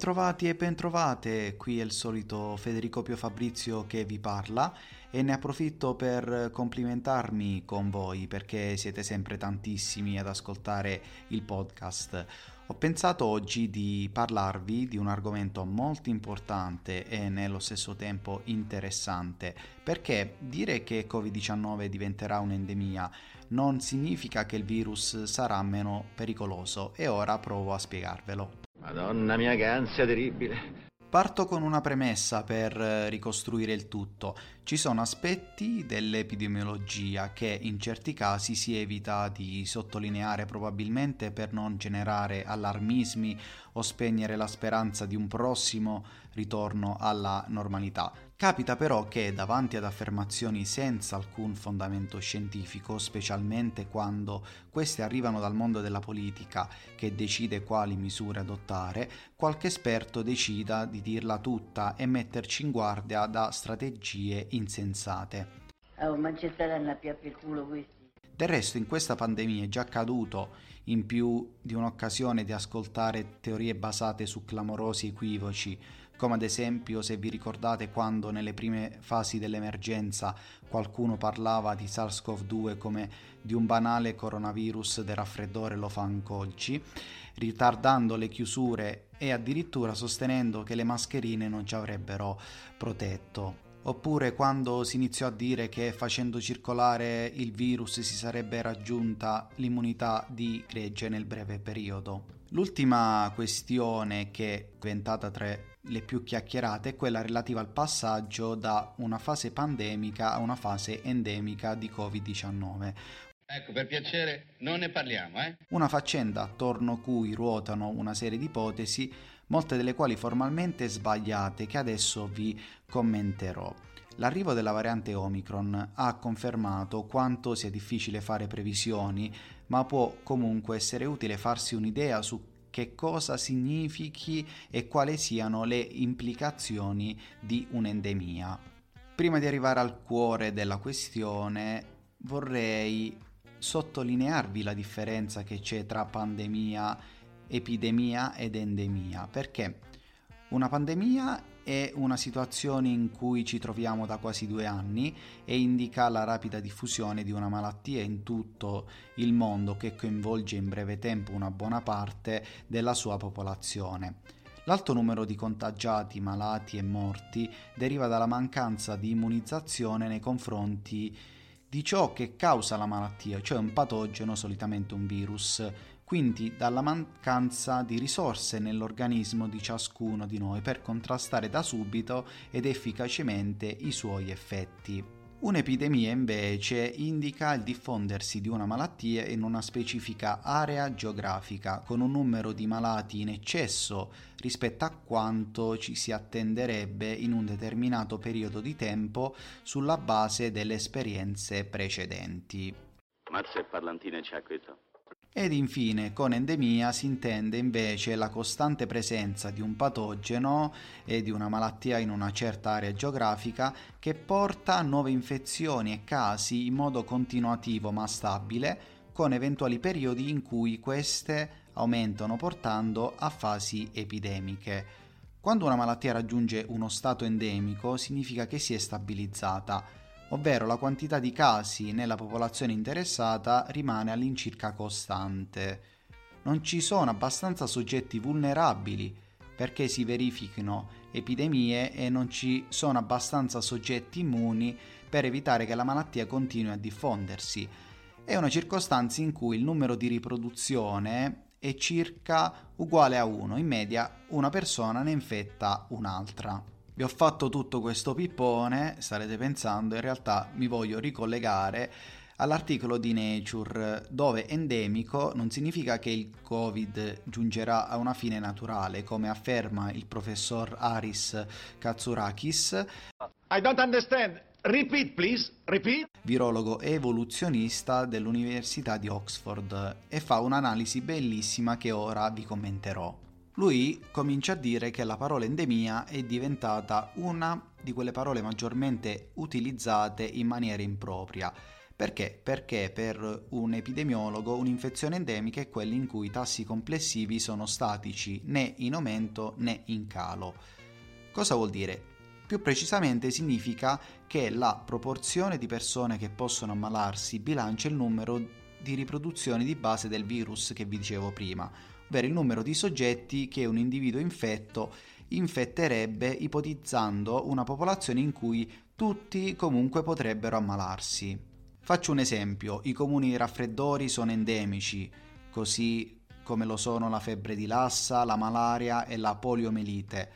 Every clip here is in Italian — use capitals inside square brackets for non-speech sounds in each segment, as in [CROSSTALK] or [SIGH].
Bentrovati e bentrovate, qui è il solito Federico Pio Fabrizio che vi parla e ne approfitto per complimentarmi con voi perché siete sempre tantissimi ad ascoltare il podcast. Ho pensato oggi di parlarvi di un argomento molto importante e nello stesso tempo interessante, perché dire che Covid-19 diventerà un'endemia non significa che il virus sarà meno pericoloso e ora provo a spiegarvelo. Madonna mia, che ansia terribile. Parto con una premessa per ricostruire il tutto. Ci sono aspetti dell'epidemiologia che in certi casi si evita di sottolineare probabilmente per non generare allarmismi o spegnere la speranza di un prossimo ritorno alla normalità. Capita però che davanti ad affermazioni senza alcun fondamento scientifico, specialmente quando queste arrivano dal mondo della politica che decide quali misure adottare, qualche esperto decida di dirla tutta e metterci in guardia da strategie insensate. Oh, ma ci saranno più il culo questi. Del resto in questa pandemia è già accaduto in più di un'occasione di ascoltare teorie basate su clamorosi equivoci, come ad esempio se vi ricordate quando nelle prime fasi dell'emergenza qualcuno parlava di SARS-CoV-2 come di un banale coronavirus del raffreddore lo fancolci, ritardando le chiusure e addirittura sostenendo che le mascherine non ci avrebbero protetto. Oppure quando si iniziò a dire che facendo circolare il virus si sarebbe raggiunta l'immunità di gregge nel breve periodo. L'ultima questione che è diventata tra le più chiacchierate è quella relativa al passaggio da una fase pandemica a una fase endemica di Covid-19. Ecco, per piacere, non ne parliamo, eh? Una faccenda attorno a cui ruotano una serie di ipotesi molte delle quali formalmente sbagliate che adesso vi commenterò. L'arrivo della variante Omicron ha confermato quanto sia difficile fare previsioni, ma può comunque essere utile farsi un'idea su che cosa significhi e quali siano le implicazioni di un'endemia. Prima di arrivare al cuore della questione vorrei sottolinearvi la differenza che c'è tra pandemia epidemia ed endemia, perché una pandemia è una situazione in cui ci troviamo da quasi due anni e indica la rapida diffusione di una malattia in tutto il mondo che coinvolge in breve tempo una buona parte della sua popolazione. L'alto numero di contagiati, malati e morti deriva dalla mancanza di immunizzazione nei confronti di ciò che causa la malattia, cioè un patogeno, solitamente un virus, quindi dalla mancanza di risorse nell'organismo di ciascuno di noi per contrastare da subito ed efficacemente i suoi effetti. Un'epidemia invece indica il diffondersi di una malattia in una specifica area geografica con un numero di malati in eccesso rispetto a quanto ci si attenderebbe in un determinato periodo di tempo sulla base delle esperienze precedenti. Mazza e parlantine c'ha questo. Ed infine con endemia si intende invece la costante presenza di un patogeno e di una malattia in una certa area geografica che porta a nuove infezioni e casi in modo continuativo ma stabile, con eventuali periodi in cui queste aumentano portando a fasi epidemiche. Quando una malattia raggiunge uno stato endemico significa che si è stabilizzata ovvero la quantità di casi nella popolazione interessata rimane all'incirca costante. Non ci sono abbastanza soggetti vulnerabili perché si verifichino epidemie e non ci sono abbastanza soggetti immuni per evitare che la malattia continui a diffondersi. È una circostanza in cui il numero di riproduzione è circa uguale a 1, in media una persona ne infetta un'altra. Vi ho fatto tutto questo pippone, starete pensando, in realtà mi voglio ricollegare all'articolo di Nature dove endemico non significa che il Covid giungerà a una fine naturale, come afferma il professor Aris Katsurakis. I don't understand. Repeat, please. Repeat. Virologo evoluzionista dell'Università di Oxford e fa un'analisi bellissima che ora vi commenterò lui comincia a dire che la parola endemia è diventata una di quelle parole maggiormente utilizzate in maniera impropria, Perché? Perché per un epidemiologo un'infezione endemica è quella in cui i tassi complessivi sono statici né in aumento né in calo. Cosa vuol dire? Più precisamente significa che la proporzione di persone che possono ammalarsi bilancia il numero di riproduzioni di base del virus che vi dicevo prima, ovvero il numero di soggetti che un individuo infetto infetterebbe ipotizzando una popolazione in cui tutti comunque potrebbero ammalarsi. Faccio un esempio, i comuni raffreddori sono endemici, così come lo sono la febbre di Lassa, la malaria e la poliomelite.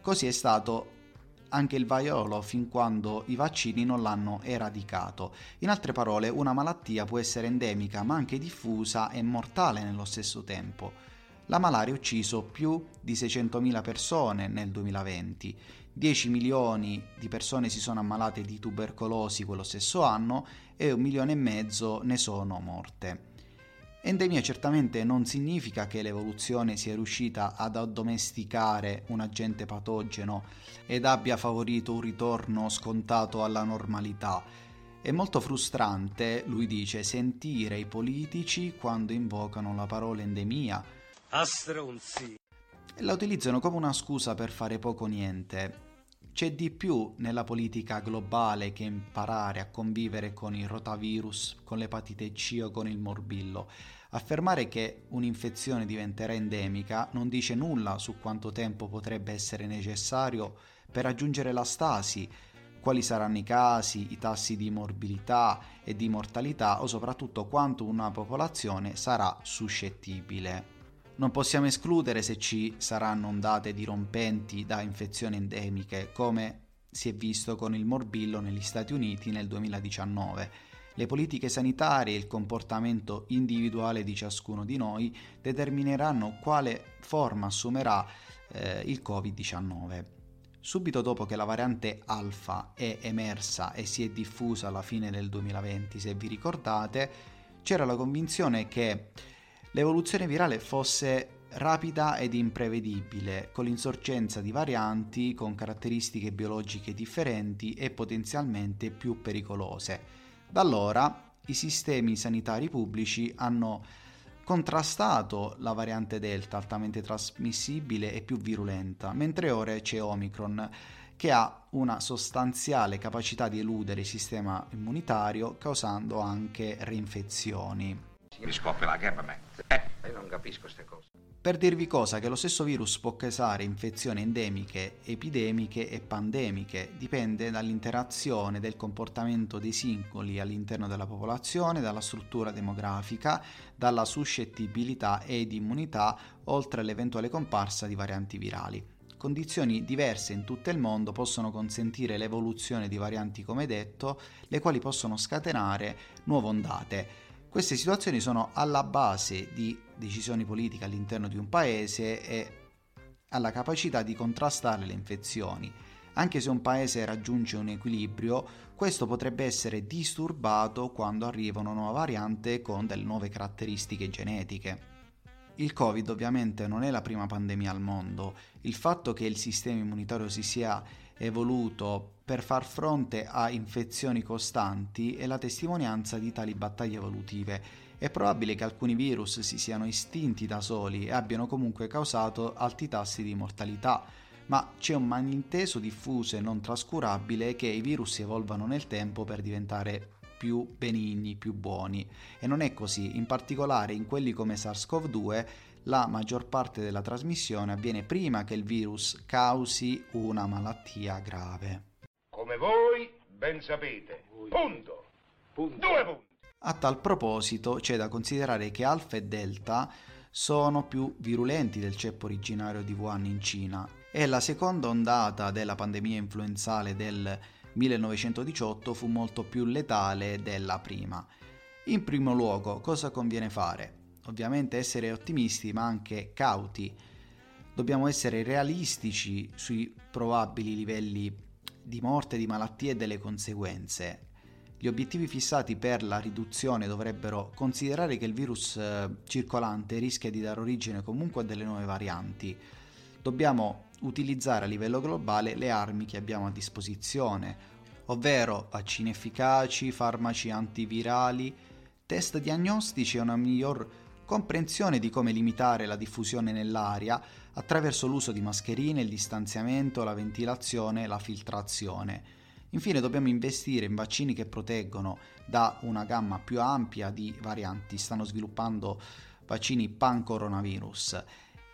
Così è stato anche il vaiolo fin quando i vaccini non l'hanno eradicato. In altre parole, una malattia può essere endemica ma anche diffusa e mortale nello stesso tempo. La malaria ha ucciso più di 600.000 persone nel 2020, 10 milioni di persone si sono ammalate di tubercolosi quello stesso anno e un milione e mezzo ne sono morte. Endemia certamente non significa che l'evoluzione sia riuscita ad addomesticare un agente patogeno ed abbia favorito un ritorno scontato alla normalità. È molto frustrante, lui dice, sentire i politici quando invocano la parola endemia. Astronzi. E la utilizzano come una scusa per fare poco niente. C'è di più nella politica globale che imparare a convivere con il rotavirus, con l'epatite C o con il morbillo. Affermare che un'infezione diventerà endemica non dice nulla su quanto tempo potrebbe essere necessario per raggiungere la stasi, quali saranno i casi, i tassi di morbilità e di mortalità o soprattutto quanto una popolazione sarà suscettibile. Non possiamo escludere se ci saranno ondate dirompenti da infezioni endemiche, come si è visto con il morbillo negli Stati Uniti nel 2019. Le politiche sanitarie e il comportamento individuale di ciascuno di noi determineranno quale forma assumerà eh, il Covid-19. Subito dopo che la variante alfa è emersa e si è diffusa alla fine del 2020, se vi ricordate, c'era la convinzione che l'evoluzione virale fosse rapida ed imprevedibile, con l'insorgenza di varianti con caratteristiche biologiche differenti e potenzialmente più pericolose. Da allora i sistemi sanitari pubblici hanno contrastato la variante Delta altamente trasmissibile e più virulenta, mentre ora c'è Omicron che ha una sostanziale capacità di eludere il sistema immunitario causando anche reinfezioni. Mi scoppia la gamba a. Eh, io non capisco queste cose. Per dirvi cosa, che lo stesso virus può causare infezioni endemiche, epidemiche e pandemiche, dipende dall'interazione del comportamento dei singoli all'interno della popolazione, dalla struttura demografica, dalla suscettibilità ed immunità, oltre all'eventuale comparsa di varianti virali. Condizioni diverse in tutto il mondo possono consentire l'evoluzione di varianti come detto, le quali possono scatenare nuove ondate queste situazioni sono alla base di decisioni politiche all'interno di un paese e alla capacità di contrastare le infezioni. Anche se un paese raggiunge un equilibrio, questo potrebbe essere disturbato quando arriva una nuova variante con delle nuove caratteristiche genetiche. Il Covid ovviamente non è la prima pandemia al mondo, il fatto che il sistema immunitario si sia evoluto per far fronte a infezioni costanti è la testimonianza di tali battaglie evolutive. È probabile che alcuni virus si siano estinti da soli e abbiano comunque causato alti tassi di mortalità, ma c'è un malinteso diffuso e non trascurabile che i virus evolvano nel tempo per diventare più benigni, più buoni. E non è così, in particolare in quelli come SARS-CoV-2 la maggior parte della trasmissione avviene prima che il virus causi una malattia grave. Come voi ben sapete. Punto. Punto. Due punti. A tal proposito c'è da considerare che alfa e delta sono più virulenti del ceppo originario di Wuhan in Cina e la seconda ondata della pandemia influenzale del 1918 fu molto più letale della prima. In primo luogo, cosa conviene fare? ovviamente essere ottimisti ma anche cauti. Dobbiamo essere realistici sui probabili livelli di morte, di malattie e delle conseguenze. Gli obiettivi fissati per la riduzione dovrebbero considerare che il virus eh, circolante rischia di dare origine comunque a delle nuove varianti. Dobbiamo utilizzare a livello globale le armi che abbiamo a disposizione, ovvero vaccini efficaci, farmaci antivirali, test diagnostici e una miglior comprensione di come limitare la diffusione nell'aria attraverso l'uso di mascherine, il distanziamento, la ventilazione la filtrazione. Infine dobbiamo investire in vaccini che proteggono da una gamma più ampia di varianti. Stanno sviluppando vaccini pan-coronavirus.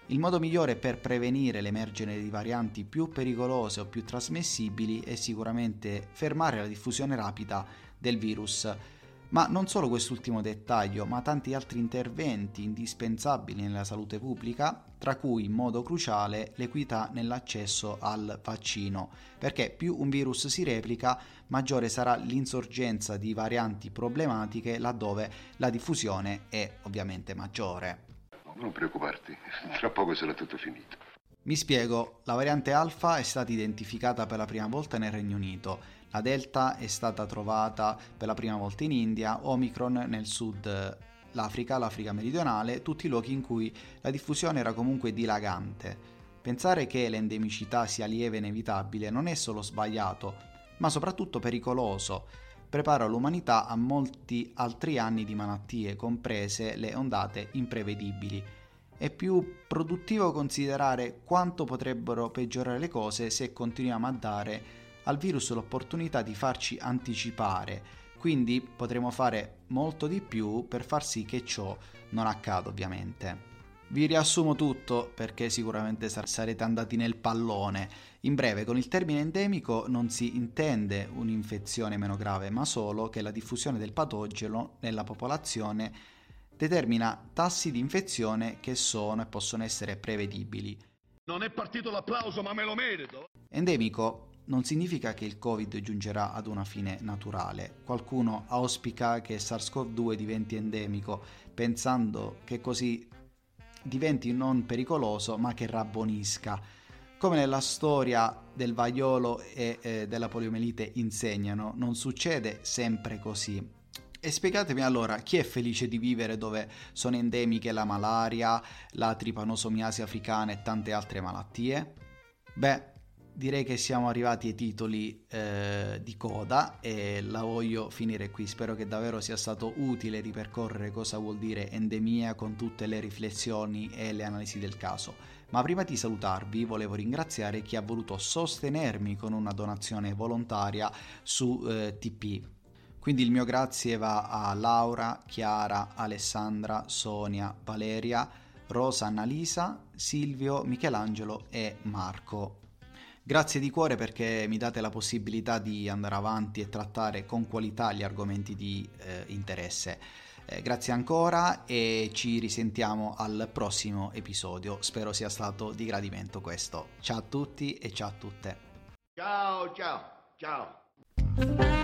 Il modo migliore per prevenire l'emergere di varianti più pericolose o più trasmissibili è sicuramente fermare la diffusione rapida del virus ma non solo quest'ultimo dettaglio, ma tanti altri interventi indispensabili nella salute pubblica, tra cui in modo cruciale l'equità nell'accesso al vaccino, perché più un virus si replica, maggiore sarà l'insorgenza di varianti problematiche laddove la diffusione è ovviamente maggiore. Non preoccuparti, [LAUGHS] tra poco sarà tutto finito. Mi spiego, la variante alfa è stata identificata per la prima volta nel Regno Unito la Delta è stata trovata per la prima volta in India, Omicron nel sud l'Africa, l'Africa meridionale, tutti luoghi in cui la diffusione era comunque dilagante. Pensare che l'endemicità sia lieve e inevitabile non è solo sbagliato, ma soprattutto pericoloso. Prepara l'umanità a molti altri anni di malattie, comprese le ondate imprevedibili. È più produttivo considerare quanto potrebbero peggiorare le cose se continuiamo a dare al virus l'opportunità di farci anticipare, quindi potremo fare molto di più per far sì che ciò non accada ovviamente. Vi riassumo tutto perché sicuramente sarete andati nel pallone. In breve, con il termine endemico non si intende un'infezione meno grave, ma solo che la diffusione del patogeno nella popolazione determina tassi di infezione che sono e possono essere prevedibili. Non è partito l'applauso, ma me lo merito. Endemico non significa che il Covid giungerà ad una fine naturale. Qualcuno auspica che SARS-CoV-2 diventi endemico, pensando che così diventi non pericoloso, ma che rabbonisca. Come nella storia del vaiolo e eh, della poliomelite insegnano, non succede sempre così. E spiegatemi allora chi è felice di vivere dove sono endemiche la malaria, la tripanosomiasi africana e tante altre malattie? Beh, direi che siamo arrivati ai titoli eh, di coda e la voglio finire qui. Spero che davvero sia stato utile ripercorrere cosa vuol dire endemia con tutte le riflessioni e le analisi del caso. Ma prima di salutarvi volevo ringraziare chi ha voluto sostenermi con una donazione volontaria su eh, TP. Quindi il mio grazie va a Laura, Chiara, Alessandra, Sonia, Valeria, Rosa Annalisa, Silvio, Michelangelo e Marco. Grazie di cuore perché mi date la possibilità di andare avanti e trattare con qualità gli argomenti di eh, interesse. Eh, grazie ancora e ci risentiamo al prossimo episodio. Spero sia stato di gradimento questo. Ciao a tutti e ciao a tutte. Ciao, ciao, ciao.